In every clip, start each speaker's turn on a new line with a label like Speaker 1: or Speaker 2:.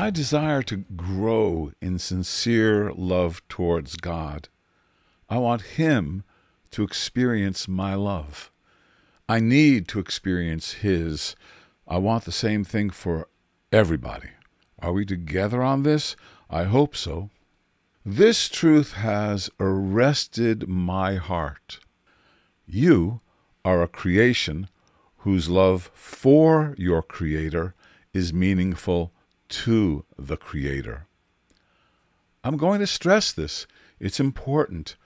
Speaker 1: I desire to grow in sincere love towards God. I want Him to experience my love. I need to experience His. I want the same thing for everybody. Are we together on this? I hope so. This truth has arrested my heart. You are a creation whose love for your Creator is meaningful to the Creator. I'm going to stress this. It's important.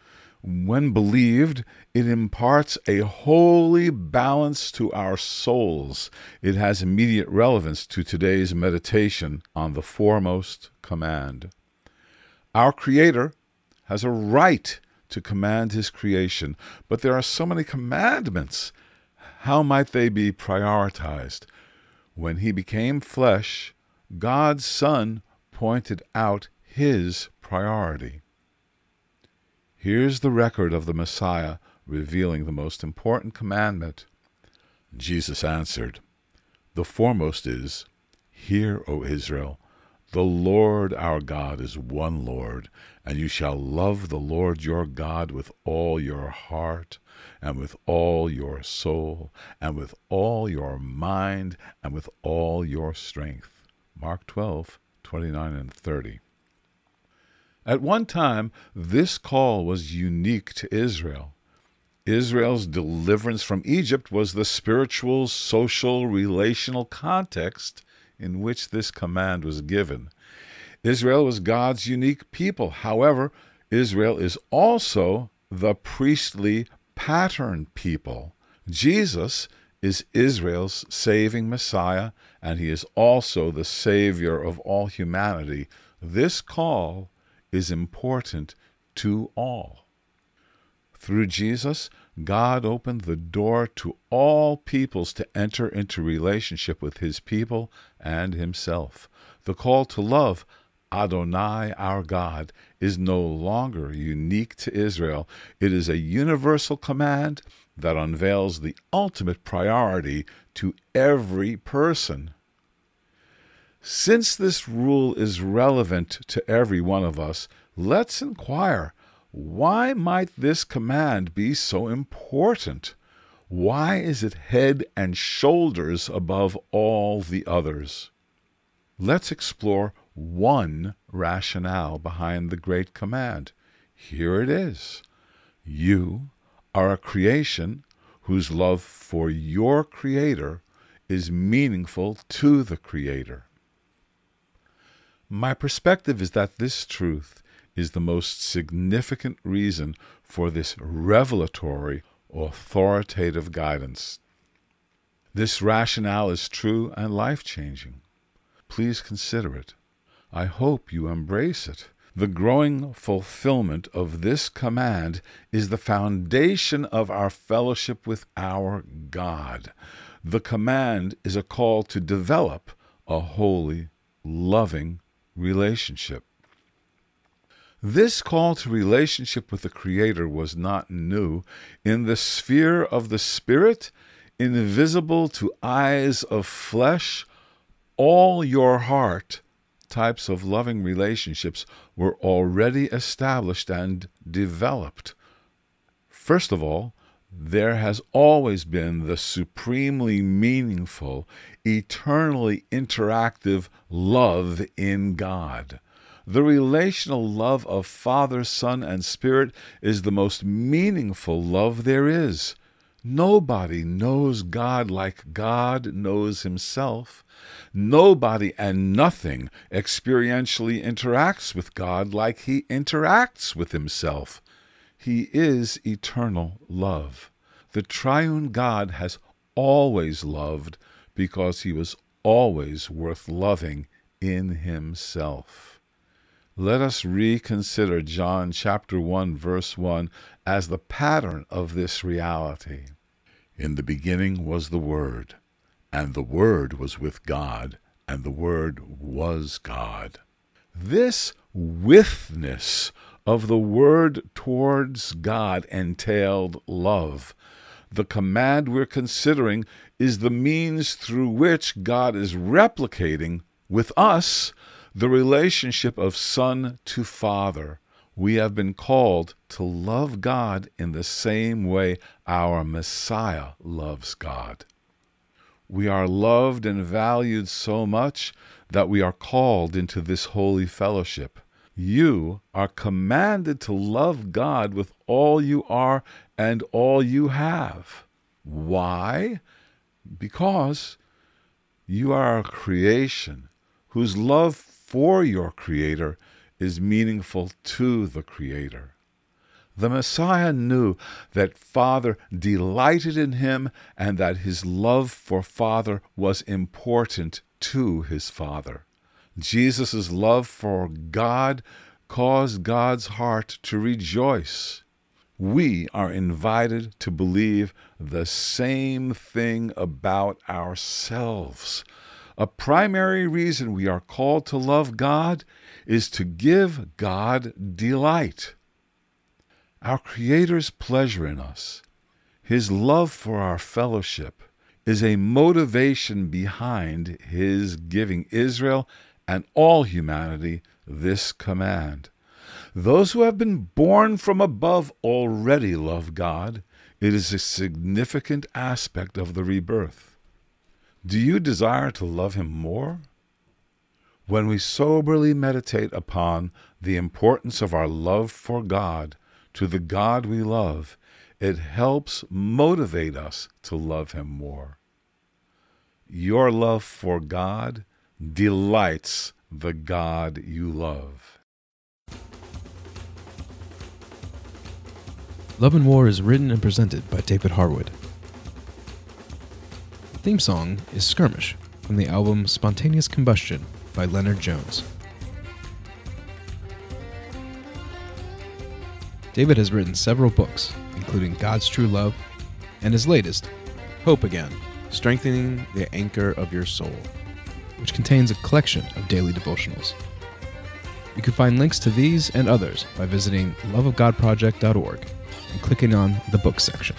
Speaker 1: When believed, it imparts a holy balance to our souls. It has immediate relevance to today's meditation on the foremost command. Our Creator has a right to command His creation, but there are so many commandments. How might they be prioritized? When He became flesh, God's Son pointed out His priority. Here's the record of the Messiah revealing the most important commandment. Jesus answered, The foremost is, Hear, O Israel, the Lord our God is one Lord, and you shall love the Lord your God with all your heart, and with all your soul, and with all your mind, and with all your strength. Mark 12, 29 and 30. At one time, this call was unique to Israel. Israel's deliverance from Egypt was the spiritual, social, relational context in which this command was given. Israel was God's unique people. However, Israel is also the priestly pattern people. Jesus is Israel's saving Messiah, and he is also the Savior of all humanity. This call is important to all. Through Jesus, God opened the door to all peoples to enter into relationship with his people and himself. The call to love Adonai, our God, is no longer unique to Israel. It is a universal command that unveils the ultimate priority to every person. Since this rule is relevant to every one of us, let's inquire why might this command be so important? Why is it head and shoulders above all the others? Let's explore one rationale behind the great command. Here it is You are a creation whose love for your Creator is meaningful to the Creator. My perspective is that this truth is the most significant reason for this revelatory, authoritative guidance. This rationale is true and life changing. Please consider it. I hope you embrace it. The growing fulfillment of this command is the foundation of our fellowship with our God. The command is a call to develop a holy, loving relationship. This call to relationship with the Creator was not new. In the sphere of the Spirit, invisible to eyes of flesh, all your heart types of loving relationships were already established and developed. First of all, there has always been the supremely meaningful, eternally interactive love in God. The relational love of Father, Son, and Spirit is the most meaningful love there is. Nobody knows God like God knows Himself. Nobody and nothing experientially interacts with God like He interacts with Himself. He is eternal love. The triune God has always loved because He was always worth loving in Himself. let us reconsider John chapter 1 verse 1 as the pattern of this reality. In the beginning was the Word, and the Word was with God, and the Word was God. This withness of the Word towards God entailed love. The command we're considering is the means through which God is replicating with us the relationship of son to father. We have been called to love God in the same way our Messiah loves God. We are loved and valued so much that we are called into this holy fellowship. You are commanded to love God with all you are and all you have. Why? Because you are a creation whose love for your Creator is meaningful to the Creator. The Messiah knew that Father delighted in him and that his love for Father was important to his Father. Jesus' love for God caused God's heart to rejoice. We are invited to believe the same thing about ourselves. A primary reason we are called to love God is to give God delight. Our Creator's pleasure in us, His love for our fellowship, is a motivation behind His giving Israel and all humanity this command. Those who have been born from above already love God. It is a significant aspect of the rebirth. Do you desire to love Him more? When we soberly meditate upon the importance of our love for God to the God we love, it helps motivate us to love Him more. Your love for God delights the God you love.
Speaker 2: Love and War is written and presented by David Harwood theme song is Skirmish from the album Spontaneous Combustion by Leonard Jones. David has written several books, including God's True Love and his latest, Hope Again Strengthening the Anchor of Your Soul, which contains a collection of daily devotionals. You can find links to these and others by visiting loveofgodproject.org and clicking on the books section.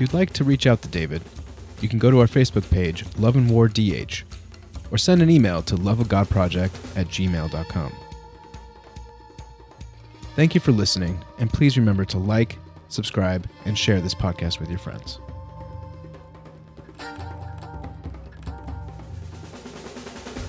Speaker 2: If you'd like to reach out to David, you can go to our Facebook page, Love and War DH, or send an email to loveofgodproject at gmail.com. Thank you for listening, and please remember to like, subscribe, and share this podcast with your friends.